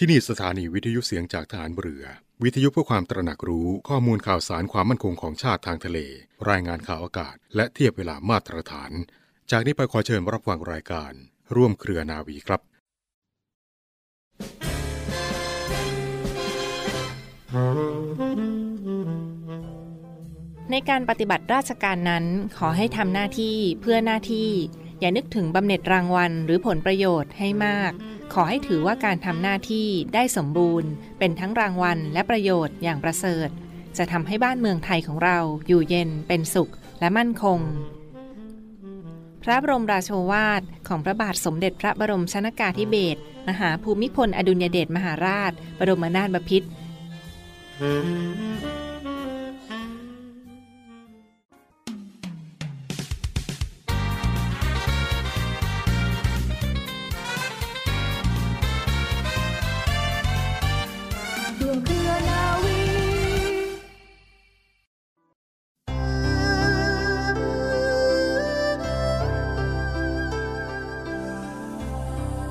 ที่นี่สถานีวิทยุเสียงจากฐานเรือ วิทยุเพื่อความตระหนักรู้ข้อมูลข่าวสารความมั่นคงของชาติทางทะเล รายงานข่าวอากาศ และเทียบเวลามาตรฐาน จากนี้ไปขอเชิญรับฟังรายการ ร่วมเครือนาวีครับ ในการปฏิบัติราชการนั้นขอให้ทำหน้าที่เพื่อหน้าที่ อย่านึกถึงบำเหน็จรางวัลหรือผลประโยชน์ให้มาก ขอให้ถือว่าการทำหน้าที่ได้สมบูรณ์ เป็นทั้งรางวัลและประโยชน์อย่างประเสริฐ จะทำให้บ้านเมืองไทยของเราอยู่เย็นเป็นสุขและมั่นคง พระบรมราโชวาทของพระบาทสมเด็จพระบรมชนากาธิเบศรมหาภูมิพลอดุลยเดชมหาราช บรมนาถบพิตร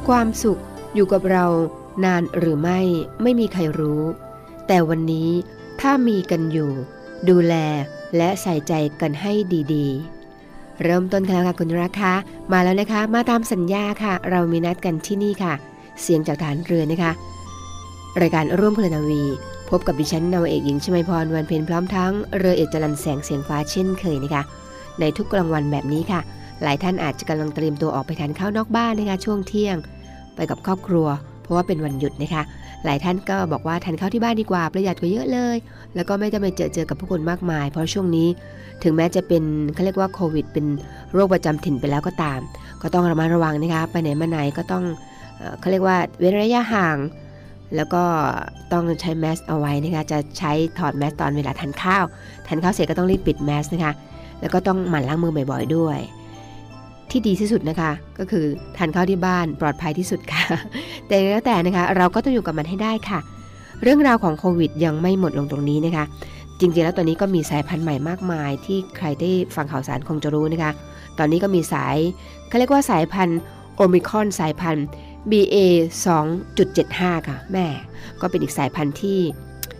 ความสุขอยู่กับเรานานหรือไม่ไม่มีใครรู้ แต่วันนี้ถ้ามีกันอยู่ ดูแลและใส่ใจกันให้ดีๆ เริ่มต้นกันแล้วค่ะคุณรักคะมาแล้วนะคะ มาตามสัญญาค่ะ เรามีนัดกันที่นี่ค่ะ เสียงจากฐานเรือนะคะ รายการร่วมพลนาวี พบกับดิฉันนาวเอกหญิงชมาพรวันเพ็ญพร้อมทั้งเรือเอกจรันแสงเสียงฟ้าเช่นเคยนะคะ ในทุกกลางวันแบบนี้ค่ะ หลายท่านอาจจะกำลังเตรียมตัวออกไปทานข้าวนอกบ้านนะคะช่วงเที่ยง ไปกับครอบครัว เพราะว่าเป็นวันหยุดนะคะ หลายท่านก็บอกว่าทานข้าวที่บ้านดีกว่าประหยัดกว่าเยอะเลย แล้วก็ไม่ต้องไปเจอเจอกับผู้คนมากมาย เพราะช่วงนี้ ถึงแม้จะเป็นเขาเรียกว่าโควิด เป็นโรคประจำถิ่นไปแล้วก็ตาม ก็ต้องระมัดระวังนะคะไปไหนมาไหนก็ต้องเอ่อเขาเรียกว่าเว้นระยะห่าง แล้วก็ต้องใช้แมสเอาไว้นะคะจะใช้ถอดแมสตอนเวลาทานข้าวทานข้าวเสร็จก็ต้องรีบปิดแมสนะคะแล้วก็ต้องหมั่นล้างมือบ่อยๆด้วย ที่ดีที่สุดนะคะ ก็คือทานข้าวที่บ้านปลอดภัยที่สุดค่ะ แต่แล้วแต่นะคะ เราก็ต้องอยู่กับมันให้ได้ค่ะ เรื่องราวของโควิดยังไม่หมดลงตรงนี้นะคะ จริงๆแล้วตอนนี้ก็มีสายพันธุ์ใหม่มากมาย ที่ใครได้ฟังข่าวสารคงจะรู้นะคะ ตอนนี้ก็มีสายเขาเรียกว่าสายพันธุ์โอมิคอนสายพันธุ์ BA 2.75 ค่ะแม่ก็เป็นอีกสายพันธุ์ที่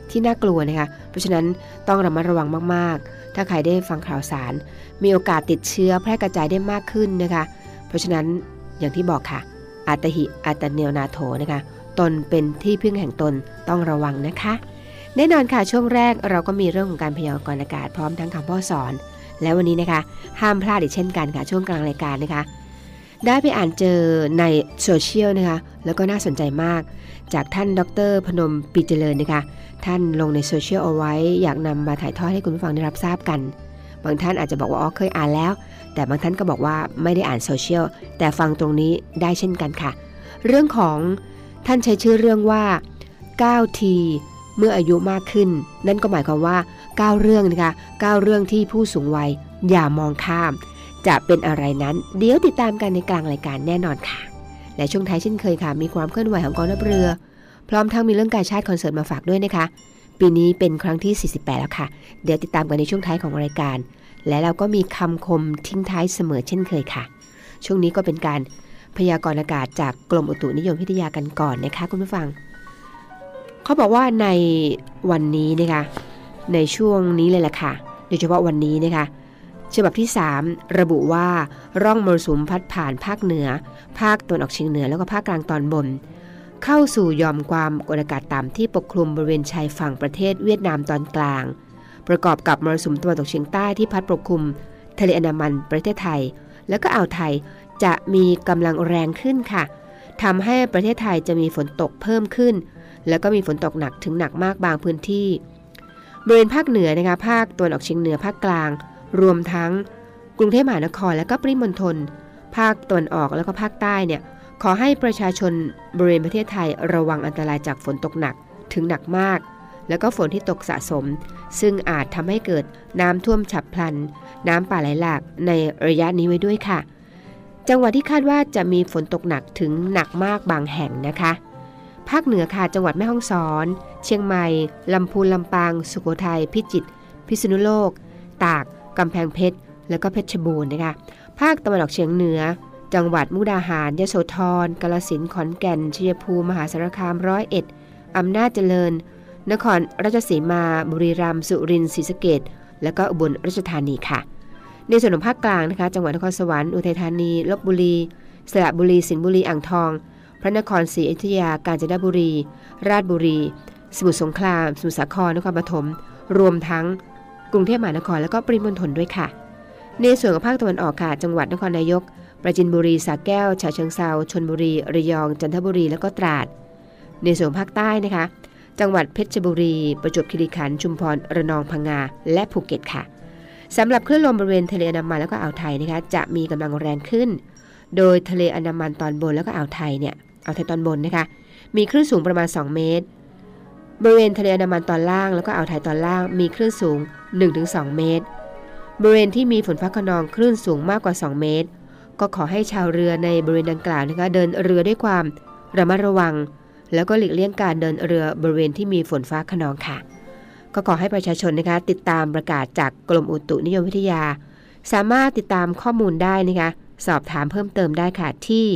ที่น่ากลัวนะคะ เพราะฉะนั้นต้องระมัดระวังมากๆ ถ้าใครได้ฟังข่าวสาร มีโอกาสติดเชื้อแพร่กระจายได้มากขึ้นนะคะ เพราะฉะนั้นอย่างที่บอกค่ะอาตหิอาตเนวนาโถนะคะ ตนเป็นที่พึ่งแห่งตนต้องระวังนะคะ แน่นอนค่ะช่วงแรกเราก็มีเรื่องของการพยากรณ์อากาศพร้อมทั้งคำพ่อสอน และวันนี้นะคะ ห้ามพลาดอีกเช่นกันค่ะช่วงกลางรายการนะคะได้ไปอ่านเจอในโซเชียลนะคะ แล้วก็น่าสนใจมาก จากท่านดร พนมปีย์เจริญนะคะ ท่านลงในโซเชียลเอาไว้ อยากนำมาถ่ายทอดให้คุณผู้ฟังได้รับทราบกัน บางท่านอาจจะบอกว่าอ๋อเคยอ่านแล้ว แต่บางท่านก็บอกว่าไม่ได้อ่านโซเชียลแต่ฟังตรงนี้ได้เช่นกันค่ะ เรื่องของท่านใช้ชื่อเรื่องว่า9ทีเมื่ออายุมากขึ้น นั่นก็หมายความว่า 9 เรื่องนะคะ9เรื่องที่ผู้สูงวัยอย่ามองข้าม จะเป็นอะไรนั้น เดี๋ยวติดตามกันในกลางรายการแน่นอนค่ะ และช่วงท้ายเช่นเคยค่ะ มีความเคลื่อนไหวของกองทัพเรือ พร้อมทั้งมีเรื่องการชาติคอนเสิร์ตมาฝากด้วยนะคะ ปีนี้เป็นครั้งที่ 48 แล้วค่ะ เดี๋ยวติดตามกันในช่วงท้ายของรายการ และเราก็มีคำคมทิ้งท้ายเสมอเช่นเคยค่ะ ช่วงนี้ก็เป็นการพยากรณ์อากาศจากกรมอุตุนิยมวิทยากันก่อนนะคะคุณผู้ฟัง เขาบอกว่าในวันนี้นะคะ ในช่วงนี้เลยแหละค่ะ โดยเฉพาะวันนี้นะคะ ฉบับที่ 3 ระบุว่าร่องมรสุมพัดผ่านภาคเหนือ ภาคตะวันออกเฉียงเหนือแล้วก็ภาคกลางตอนบน เข้าสู่ยอมความกดอากาศต่ำที่ปกคลุมบริเวณชายฝั่งประเทศเวียดนามตอนกลาง ประกอบกับมรสุมตะวันตกเฉียงใต้ที่พัดปกคลุม ทะเลอันดามันประเทศไทย แล้วก็อ่าวไทยจะมีกำลังแรงขึ้นค่ะทำให้ประเทศไทยจะมีฝนตกเพิ่มขึ้น แล้วก็มีฝนตกหนักถึงหนักมากบางพื้นที่บริเวณภาคเหนือนะคะภาคตะวันออกเฉียงเหนือภาคกลาง รวมทั้งกรุงเทพมหานครและก็ปริมณฑลภาคตะวันออกแล้วก็ภาคใต้เนี่ยขอให้ประชาชนบริเวณประเทศไทยระวังอันตรายจากฝนตกหนักถึงหนักมาก แล้วก็ฝนที่ตกสะสม ซึ่งอาจทำให้เกิดน้ำท่วมฉับพลัน น้ำป่าไหลหลากในระยะนี้ไว้ด้วยค่ะ จังหวัดที่คาดว่าจะมีฝนตกหนักถึงหนักมากบางแห่งนะคะ ภาคเหนือค่ะจังหวัดแม่ฮ่องสอน เชียงใหม่ลำพูนลำปาง สุโขทัยพิจิตรพิษณุโลก ตาก กำแพงเพชร แล้วก็เพชรบูรณ์นะคะ ภาคตะวันออกเฉียงเหนือ จังหวัดมุกดาหาร ยโสธร กาลสินธุ์ ขอนแก่น ชัยภูมิ มหาสารคาม ร้อยเอ็ด อำนาจเจริญ นครราชสีมา บุรีรัมย์ สุรินทร์ ศรีสะเกดและก็อุบลราชธานีค่ะ ในส่วนของภาคกลางนะคะ จังหวัดนครสวรรค์ อุทัยธานี ลบบุรี สระบุรี สิงห์บุรี อ่างทอง พระนครศรีอยุธยา กาญจนบุรี ราชบุรี สมุทรสงคราม สมุทรสาคร นครปฐม รวมทั้ง กรุงเทพมหานครและก็ปริมณฑลด้วยค่ะ ในส่วนของภาคตะวันออกค่ะ จังหวัดนครนายก ปราจินบุรีสระแก้วฉะเชิงเซาชนบุรี ระยอง จันทบุรี และก็ตราด ในส่วนภาคใต้นะคะ จังหวัดเพชรบุรี ประจวบคีรีขันธ์ชุมพร ระนอง พังงา และภูเก็ตค่ะสำหรับคลื่นลมบริเวณทะเลอันดามันแล้วก็อ่าวไทยนะคะ จะมีกำลังแรงขึ้น โดยทะเลอันดามันตอนบนแล้วก็อ่าวไทยเนี่ย อ่าวไทยตอนบนนะคะ มีคลื่นสูงประมาณ 2 เมตร บริเวณทะเลอันดามันตอนล่างแล้วก็อ่าวไทยตอนล่างมีคลื่นสูง 1-2 เมตร บริเวณที่มีฝนฟ้าขนองคลื่นสูงมากกว่า 2 เมตร ก็ขอให้ชาวเรือในบริเวณดังกล่าวนะคะเดินเรือด้วยความระมัดระวัง แล้วก็หลีกเลี่ยงการเดินเรือบริเวณที่มีฝนฟ้าขนองค่ะ ก็ขอให้ประชาชนนะคะติดตามประกาศจากกรมอุตุนิยมวิทยา สามารถติดตามข้อมูลได้นะคะสอบถามเพิ่มเติมได้ค่ะที่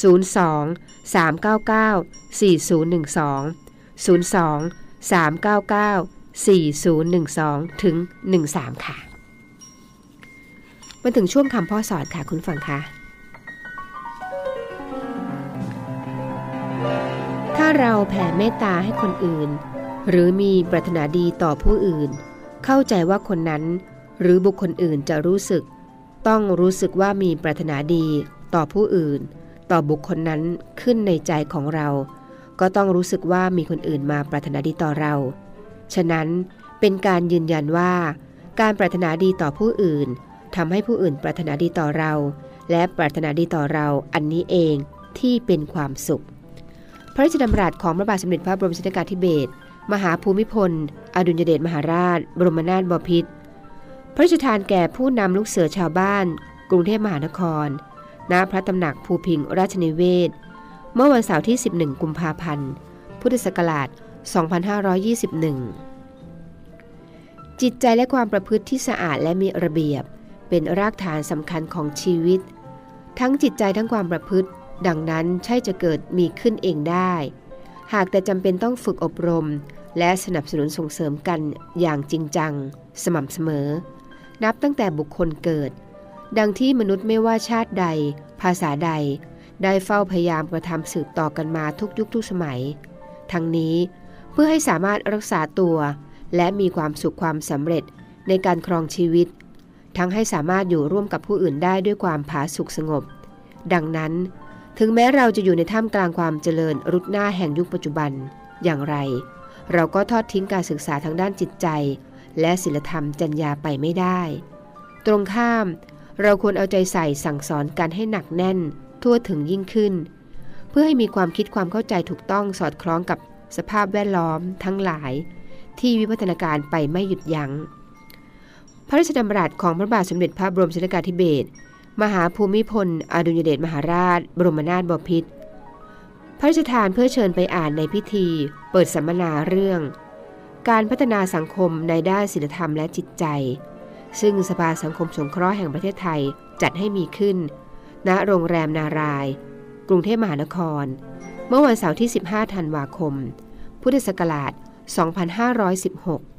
02 399 4012 02 399 4012 ถึง 13 ค่ะ มาถึงช่วงคำพ่อสอนค่ะคุณฟังคะถ้าเราแผ่เมตตาให้คนอื่น หรือมีปรารถนาดีต่อผู้อื่น เข้าใจว่าคนนั้น หรือบุคคลอื่นจะรู้สึก ต้องรู้สึกว่ามีปรารถนาดีต่อผู้อื่น ต่อบุคคลนั้นขึ้นในใจของเรา ก็ต้องรู้สึกว่ามีคนอื่นมาปรารถนาดีต่อเรา ฉะนั้นเป็นการยืนยันว่า การปรารถนาดีต่อผู้อื่นทำให้ผู้อื่นปรารถนาดีต่อเรา และปรารถนาดีต่อเราอันนี้เองที่เป็นความสุข พระราชดำรัสของพระบาทสมเด็จพระบรมชนกาธิเบศรมหาภูมิพล อดุลยเดชมหาราช บรมนาถบพิตรพระราชทานแก่ผู้นำลูกเสือชาวบ้าน กรุงเทพมหานคร ณ พระตำหนักภูพิงราชนิเวศ เมื่อวันเสาร์ที่ 11 กุมภาพันธ์ พุทธศักราช 2521 จิตใจและความประพฤติที่สะอาดและมีระเบียบ เป็นรากฐานสำคัญของชีวิต ทั้งจิตใจทั้งความประพฤติ ดังนั้นใช่จะเกิดมีขึ้นเองได้ หากแต่จำเป็นต้องฝึกอบรม และสนับสนุนส่งเสริมกันอย่างจริงจัง สม่ำเสมอ นับตั้งแต่บุคคลเกิด ดังที่มนุษย์ไม่ว่าชาติใด ภาษาใด ได้เฝ้าพยายามกระทำสืบต่อกันมาทุกยุคทุกสมัย ทั้งนี้ พื่อให้สามารถรักษาตัว และมีความสุขความสำเร็จในการครองชีวิต ทั้งให้สามารถอยู่ร่วมกับผู้อื่นได้ด้วยความผาสุกสงบ ดังนั้น ถึงแม้เราจะอยู่ในท่ามกลางความเจริญรุดหน้าแห่งยุคปัจจุบันอย่างไร เราก็ทอดทิ้งการศึกษาทางด้านจิตใจ และศีลธรรมจัญญาไปไม่ได้ ตรงข้าม เราควรเอาใจใส่สั่งสอนกันให้หนักแน่น ทั่วถึงยิ่งขึ้น เพื่อให้มีความคิดความเข้าใจถูกต้องสอดคล้องกับ สภาพแวดล้อมทั้งหลาย ที่วิวัฒนาการไปไม่หยุดยัง้ง พระราชดำรัสของพระบาทสมเด็จพระบรมชนกาธิเบศรมหาภูมิพล อดุลยเดชมหาราช บรมนาถบพิตรพระราชทานเพื่อเชิญไปอ่านในพิธี เปิดสัมมนาเรื่อง การพัฒนาสังคมในด้านศีลธรรมและจิตใจ ซึ่งสภาสังคมสงเคราะห์แห่งประเทศไทยจัดให้มีขึ้น ณโรงแรมนาราย กรุงเทพมหานคร เมื่อวันเสาร์ที่ 15 ธันวาคม พุทธศักราช 2516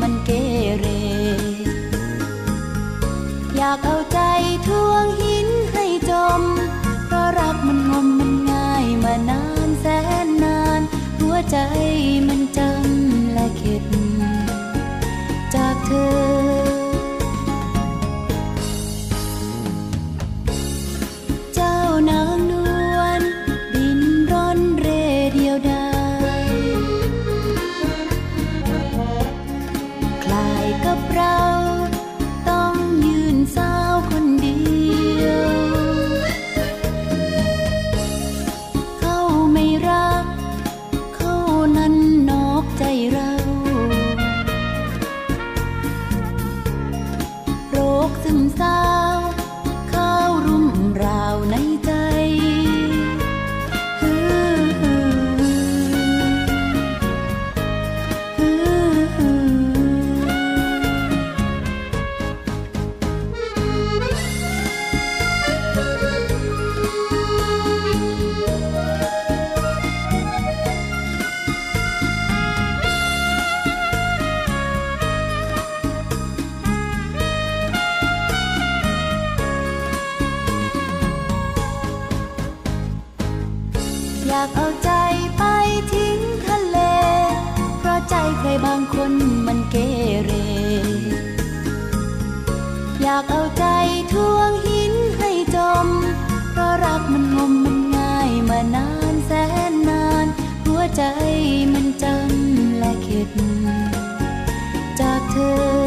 มันเกเร อยากเอาใจทวงหินให้จม เพราะรักมันงมมันง่ายมานานแสนนาน หัวใจมันจำและเข็ดจากเธอ โร ทวงหินให้จม เพราะรักมันงมมันง่ายมานานแสนนาน หัวใจมันจำและเข็ดจากเธอ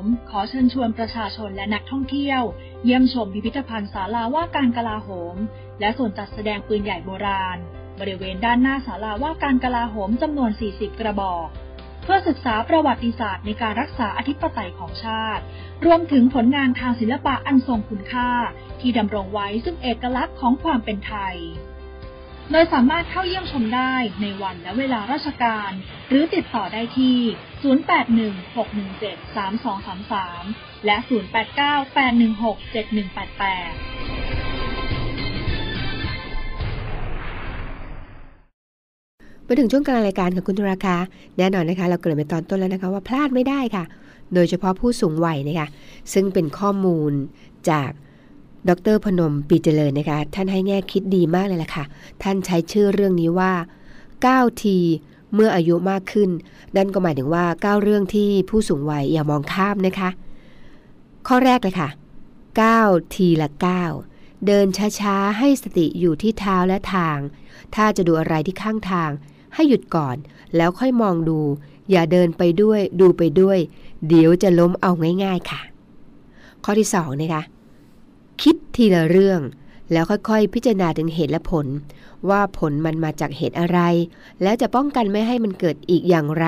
ม ขอเชิญชวนประชาชนและนักท่องเที่ยว เยี่ยมชมพิพิธภัณฑ์ศาลาว่าการกลาโหม และส่วนจัดแสดงปืนใหญ่โบราณ บริเวณด้านหน้าศาลาว่าการกลาโหมจำนวน 40 กระบอก เพื่อศึกษาประวัติศาสตร์ในการรักษาอธิปไตยของชาติ รวมถึงผลงานทางศิลปะอันทรงคุณค่า ที่ดำรงไว้ซึ่งเอกลักษณ์ของความเป็นไทย โดยสามารถเข้าเยี่ยมชมได้ในวันและเวลาราชการ หรือติดต่อได้ที่ 0816173233 และ 0898167188มาถึงช่วงกลางรายการค่ะคุณธุราคาแน่นอนนะคะ เราเกริ่นไปตอนต้นแล้วนะคะว่าพลาดไม่ได้ค่ะ โดยเฉพาะผู้สูงวัยนะคะซึ่งเป็นข้อมูลจาก ดรพนมปีเจริญนะคะ ท่านให้แง่คิดดีมากเลยล่ะค่ะ ท่านใช้ชื่อเรื่องนี้ว่า9ทีเมื่ออายุมากขึ้น นั่นก็หมายถึงว่า 9 เรื่องที่ผู้สูงวัยอย่ามองข้ามนะคะ ข้อแรกเลยค่ะ 9 ทีละ 9 เดินช้าๆ ให้สติอยู่ที่เท้าและทาง ถ้าจะดูอะไรที่ข้างทาง ให้หยุดก่อนแล้วค่อยมองดู อย่าเดินไปด้วยดูไปด้วย เดี๋ยวจะล้มเอาง่าย ๆค่ะ ข้อที่2นะคะ คิดทีละเรื่อง แล้วค่อยๆ พิจารณาถึงเหตุและผล ว่าผลมันมาจากเหตุอะไร แล้วจะป้องกันไม่ให้มันเกิดอีกอย่างไร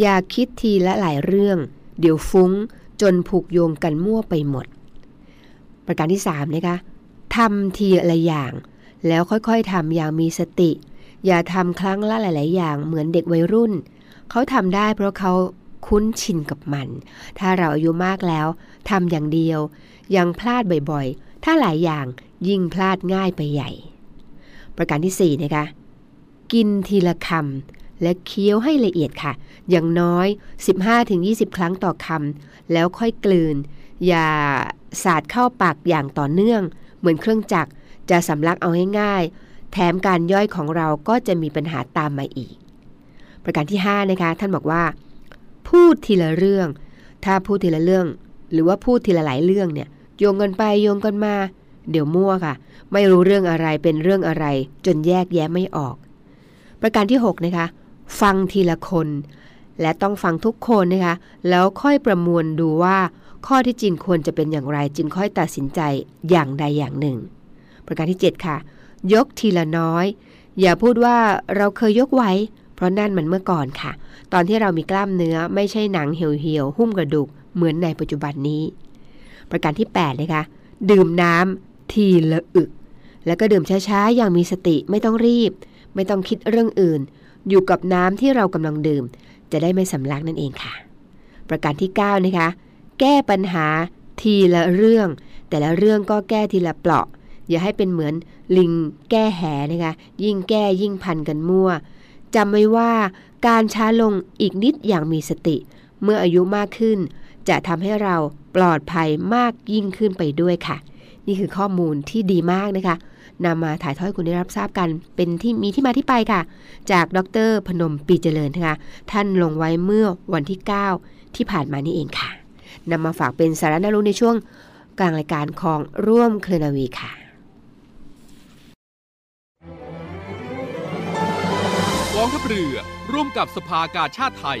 อย่าคิดทีละหลายเรื่อง เดี๋ยวฟุ้งจนผูกโยงกันมั่วไปหมด ประการที่3นะคะทำทีละอย่าง แล้วค่อยๆทำอย่างมีสติ อย่าทำครั้งละหลาย ๆ อย่างเหมือนเด็กวัยรุ่น เขาทำได้เพราะเขาคุ้นชินกับมัน ถ้าเราอายุมากแล้วทำอย่างเดียว ยังพลาดบ่อยๆ ถ้าหลายอย่างยิ่งพลาดง่ายไปใหญ่ ประการที่4นะคะ กินทีละคำและเคี้ยวให้ละเอียดค่ะ อย่างน้อย 15-20 ครั้งต่อคำแล้วค่อยกลืน อย่าสาดเข้าปากอย่างต่อเนื่อง เหมือนเครื่องจักรจะสำลักเอาง่ายๆ แถมการย่อยของเราก็จะมีปัญหาตามมาอีก ประการที่5นะคะท่านบอกว่า พูดทีละเรื่อง ถ้าพูดทีละเรื่อง หรือว่าพูดทีละหลายเรื่องเนี่ย โยงกันไปโยงกันมา เดี๋ยวมั่วค่ะ ไม่รู้เรื่องอะไรเป็นเรื่องอะไร จนแยกแยะไม่ออก ประการที่ 6 นะคะ ฟังทีละคน และต้องฟังทุกคนนะคะ แล้วค่อยประมวลดูว่า ข้อที่จริงควรจะเป็นอย่างไร จึงค่อยตัดสินใจอย่างใดอย่างหนึ่ง ประการที่ 7 ค่ะ ยกทีละน้อย อย่าพูดว่าเราเคยยกไว้ เพราะนั่นมันเมื่อก่อนค่ะ ตอนที่เรามีกล้ามเนื้อไม่ใช่หนังเหี่ยวๆหุ้มกระดูกเหมือนในปัจจุบันนี้ ประการที่8นะคะดื่มน้ำทีละอึก แล้วก็ดื่มช้าๆ อย่างมีสติไม่ต้องรีบ ไม่ต้องคิดเรื่องอื่น อยู่กับน้ำที่เรากำลังดื่ม จะได้ไม่สำลักนั่นเองค่ะ ประการที่9นะคะแก้ปัญหาทีละเรื่อง แต่ละเรื่องก็แก้ทีละเปราะ อย่าให้เป็นเหมือนลิงแก้แหนะคะยิ่งแก้ยิ่งพันกันมั่วจำไว้ว่าการช้าลงอีกนิดอย่างมีสติ เมื่ออายุมากขึ้น จะทำให้เราปลอดภัยมากยิ่งขึ้นไปด้วยค่ะ นี่คือข้อมูลที่ดีมากนะคะนำมาถ่ายทอดคุณได้รับทราบกัน เป็นที่มีที่มาที่ไปค่ะ จากดรพนมปีเจริญนะคะท่านลงไว้เมื่อวันที่ 9 ที่ผ่านมานี่เองค่ะนำมาฝากเป็นสาระน่ารู้ในช่วงกลางรายการของร่วมเคลนาวีค่ะ กองทัพเรือร่วมกับสภากาชาติไทย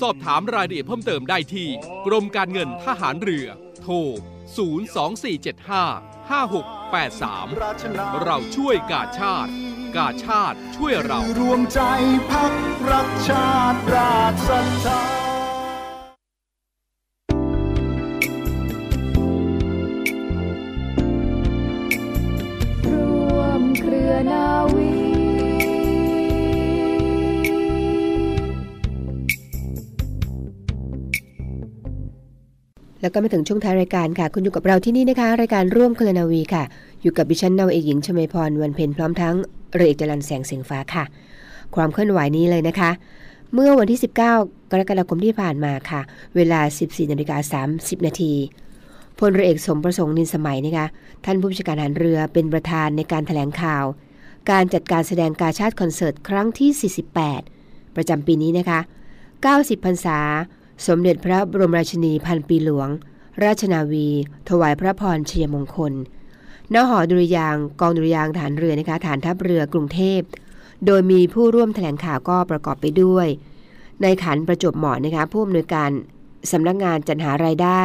สอบถามรายละเอียดเพิ่มเติมได้ที่ กรมการเงินทหารเรือ โทร 02475 5683 เราช่วยกาชาติ กาชาติช่วยเรา รวมใจพักรักชาติราชศรัทธา แล้วก็มาถึงช่วงท้ายรายการค่ะ คุณอยู่กับเราที่นี่นะคะ รายการร่วมคลนาวีค่ะ อยู่กับดิฉันนาวเอกหญิงชมพรวันเพ็ญพร้อมทั้งเรือเอกจรันแสงเสียงฟ้าค่ะ ความเคลื่อนไหวนี้เลยนะคะ เมื่อวันที่ 19 กรกฎาคมที่ผ่านมาค่ะ เวลา 14นาฬิกา30นาทีพลเรือเอกสมประสงค์นินสมัยนะคะ ท่านผู้บัญชาการทหารเรือเป็นประธานในการถแถลงข่าว การจัดการแสดงกาชาติคอนเสิร์ตครั้งที่ 48 ประจำปีนี้นะคะ 90พรรษา สมเด็จพระบรมราชินีพันปีหลวง ราชนาวี ถวายพระพรชัยมงคลณหอดุริยางกองดุริยางฐานเรือนะคะฐานทัพเรือกรุงเทพ โดยมีผู้ร่วมแถลงข่าวก็ประกอบไปด้วย ในขันประจบเหมาะนะคะผู้อำนวยการสำนักงานจัดหารายได้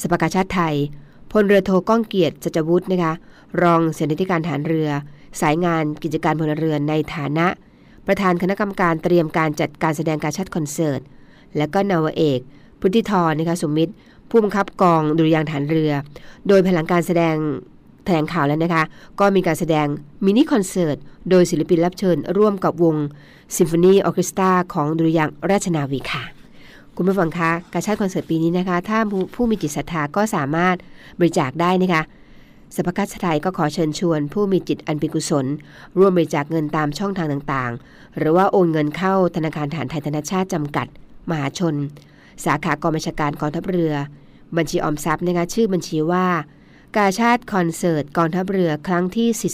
สภากาชาติไทยพลเรือโทก้องเกียรติจัจวุฒินะคะรองเสนาธิการฐานเรือ สายงานกิจการพลเรือนในฐานะ ประธานคณะกรรมการเตรียมการจัดการแสดงการชาติคอนเสิร์ต และก็นาวเอกพุทธิธรนะคะสมมิตร ผู้บังคับกองดุริยางค์ทหารเรือ โดยแผนการแสดงแถลงข่าวแล้วนะคะ ก็มีการแสดงมินิคอนเสิร์ต โดยศิลปินรับเชิญ ร่วมกับวงซิมโฟนีออเคสตราของดุริยางค์ราชนาวีค่ะ คุณผู้ฟังคะการชาติคอนเสิร์ตปีนี้นะคะ ถ้าผู้ผู้มีจิตศรัทธาก็สามารถบริจาคได้นะคะสภากาชาดไทยก็ขอเชิญชวน ผู้มีจิตอันเป็นกุศล ร่วมบริจาคเงินตามช่องทางต่างๆ หรือว่าโอนเงินเข้าธนาคารฐานไทยธนชาติจำกัด มหาชน สาขากองบัญชาการกองทัพเรือ บัญชีออมทรัพย์นะคะชื่อบัญชีว่า กาชาติคอนเสิร์ตกองทัพเรือครั้งที่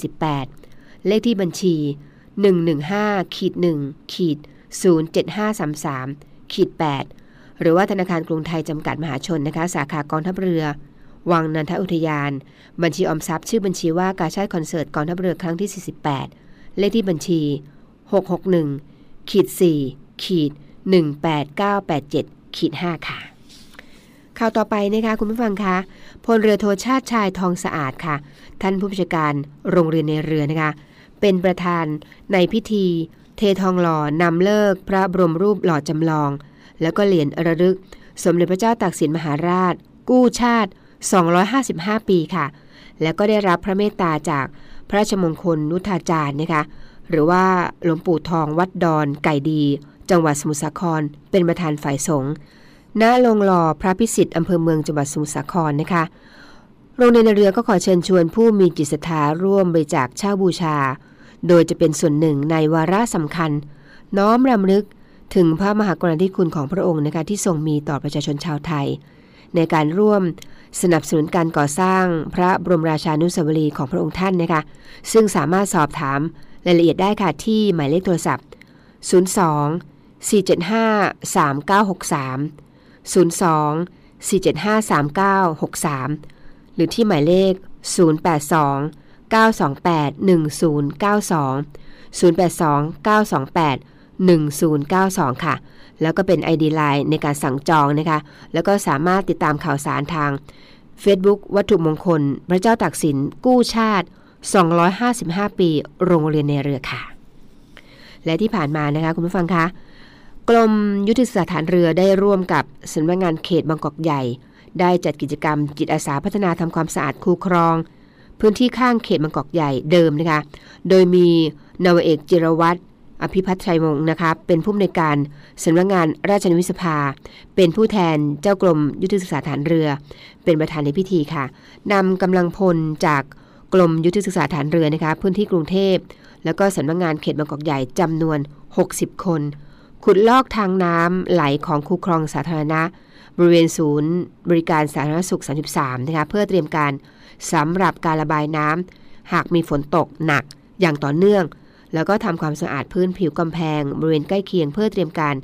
48 เลขที่บัญชี 115ขีด1ขีด07533ขีด8หรือว่าธนาคารกรุงไทยจำกัดมหาชนนะคะสาขากองทัพเรือ วังนันทอุทยาน บัญชีออมทรัพย์ ชื่อบัญชีว่ากาชาติคอนเสิร์ตกองทัพเรือครั้งที่ 48 เลขที่บัญชี 661ขีด4ขีด 18987ขีด5ค่ะ ข่าวต่อไปนะคะคุณผู้ฟังคะพลเรือโทชาติชายทองสะอาดค่ะ ท่านผู้บัญชาการโรงเรียนในเรือนะคะ เป็นประธานในพิธี เททองหล่อนำเลิกพระบรมรูปหล่อจำลอง แล้วก็เหรียญระลึก สมเด็จพระเจ้าตากสินมหาราช กู้ชาติ 255 ปีค่ะ แล้วก็ได้รับพระเมตตาจากพระราชมงคลนุทาจารย์นะคะ หรือว่าหลวงปู่ทองวัดดอนไก่ดี จังหวัดสมุทรสาคร เป็นประธานฝ่ายสงฆ์ณโรงหล่อพระพิสิทธิ์อำเภอเมืองจังหวัดสมุทรสาครนะคะ โรงเรียนในเรือก็ขอเชิญชวนผู้มีจิตศรัทธาร่วมบริจาคเช่าบูชา โดยจะเป็นส่วนหนึ่งในวาระสำคัญ น้อมรำลึกถึงพระมหากรุณาธิคุณของพระองค์นะคะที่ทรงมีต่อประชาชนชาวไทย ในการร่วมสนับสนุนการก่อสร้างพระบรมราชานุสาวรีย์ของพระองค์ท่านนะคะ ซึ่งสามารถสอบถามรายละเอียดได้ค่ะที่หมายเลขโทรศัพท์ 02 475 3963 02 475 3963 หรือที่หมายเลข 082 928 1092 082 928 1092 ค่ะ แล้วก็เป็น ID Line ในการสั่งจองนะคะ แล้วก็สามารถติดตามข่าวสารทาง Facebook วัตถุมงคล พระเจ้าตากสิน กู้ชาติ 255 ปี โรงเรียนในเรือค่ะ และที่ผ่านมานะคะ คุณผู้ฟังคะ กรมยุทธศาสตร์ฐานเรือได้ร่วมกับสำนักงานเขตบางกอกใหญ่ ได้จัดกิจกรรมจิตอาสาพัฒนาทำความสะอาดคูครอง พื้นที่ข้างเขตบางกอกใหญ่เดิมนะคะ โดยมีนาวเอกจิรวัตรอภิพัฒน์ชัยวงนะคะเป็นผู้อำนวยการสำนักงานราชนิวิสภา เป็นผู้แทนเจ้ากรมยุทธศึกษาฐานเรือ เป็นประธานในพิธีค่ะนำกำลังพลจากกรมยุทธศึกษาฐานเรือนะคะพื้นที่กรุงเทพ แล้วก็สำนักงานเขตบางกอกใหญ่จำนวน 60 คน ขุดลอกทางน้ำไหลของคูคลองสาธารณะ บริเวณศูนย์ บริการสาธารณสุข 33 นะคะเพื่อเตรียมการสำหรับการระบายน้ำหากมีฝนตกหนักอย่างต่อเนื่อง แล้วก็ทำความสะอาดพื้นผิวกำแพง บริเวณใกล้เคียงเพื่อเตรียมการ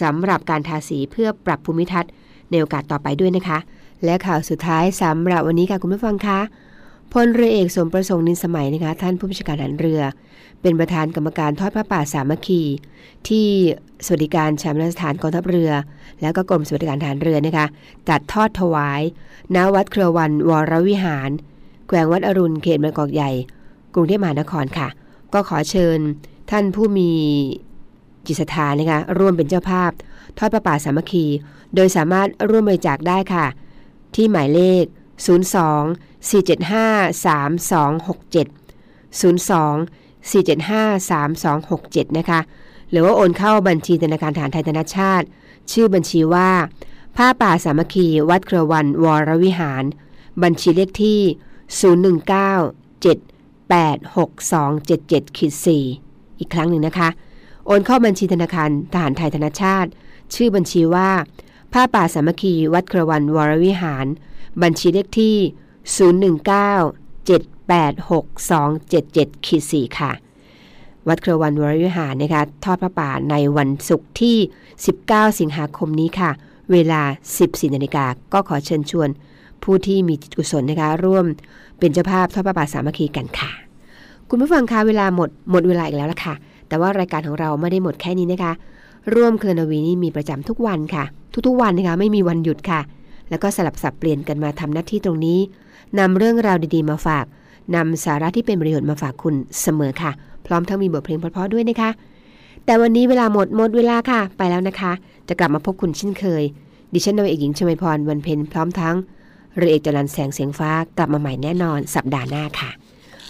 สำหรับการทาสีเพื่อปรับภูมิทัศน์ในโอกาสต่อไปด้วยนะคะ และข่าวสุดท้ายสำหรับวันนี้ค่ะคุณผู้ฟังคะ พลเรือเอกสมประสงค์นินสมัยนะคะท่านผู้บัญชาการหารเรือ เป็นประธานกรรมการทอดพระป่าสามัคคี ที่สวัสดิการชาวนสถานกองทัพเรือ แล้วก็กรมสวัสดิการทหารเรือนะคะจัดทอดถวายณวัดเครือวันวรวิหาร แขวงวัดอรุณเขตบางกอกใหญ่ กรุงเทพมหานครค่ะ ก็ขอเชิญท่านผู้มีจิตศรัทธานะคะร่วมเป็นเจ้าภาพ ทอดประป่าสามัคคี โดยสามารถร่วมบริจาคได้ค่ะ ที่หมายเลข 02 475 3267 02 475 3267 นะคะ หรือว่าโอนเข้าบัญชีธนาคารฐานไทยธนชาติ ชื่อบัญชีว่า ผ้าป่าสามัคคี วัดเครือวันวรวิหาร บัญชีเลขที่ 019 786 277ขีด4อีกครั้งหนึ่งนะคะ โอนเข้าบัญชีธนาคารทหารไทยธนชาติ ชื่อบัญชีว่า ผ้าป่าสามัคคี วัดเครือวันวรวิหาร บัญชีเลขที่ 019 786 277ขีด4ค่ะ วัดเครือวันวรวิหารนะคะทอดพระป่าในวันศุกร์ที่ 19 สิงหาคมนี้ค่ะ เวลา 14นาฬิกาก็ขอเชิญชวน ผู้ที่มีจิตกุศลนะคะ ร่วมเป็นเจ้าภาพทอดพระป่าสามัคคีกันค่ะ คุณผู้ฟังคะเวลาหมดหมดเวลาอีกแล้วละค่ะ แต่ว่ารายการของเราไม่ได้หมดแค่นี้นะคะ ร่วมเคลนวีนี่มีประจำทุกวันค่ะ ทุกๆวันนะคะไม่มีวันหยุดค่ะ แล้วก็สลับสับเปลี่ยนกันมาทำหน้าที่ตรงนี้ นำเรื่องราวดีๆมาฝากนำสาระที่เป็นประโยชน์มาฝากคุณเสมอค่ะ พร้อมทั้งมีบทเพลงเพราะๆด้วยนะคะ แต่วันนี้เวลาหมดหมดเวลาค่ะ ไปแล้วนะคะ จะกลับมาพบคุณเช่นเคย ดิฉันนวเอกหญิงชมพรวันเพ็ญพร้อมทั้งเรือเอกจรันแสงเสียงฟ้ากลับมาใหม่แน่นอนสัปดาห์หน้าค่ะ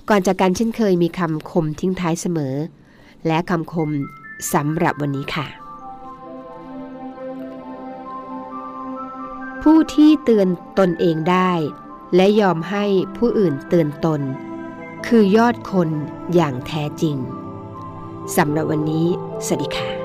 ก่อนจากกันเช่นเคยมีคำคมทิ้งท้ายเสมอ และคำคมสำหรับวันนี้ค่ะ ผู้ที่เตือนตนเองได้ และยอมให้ผู้อื่นเตือนตน คือยอดคนอย่างแท้จริงสำหรับวันนี้ สวัสดีค่ะ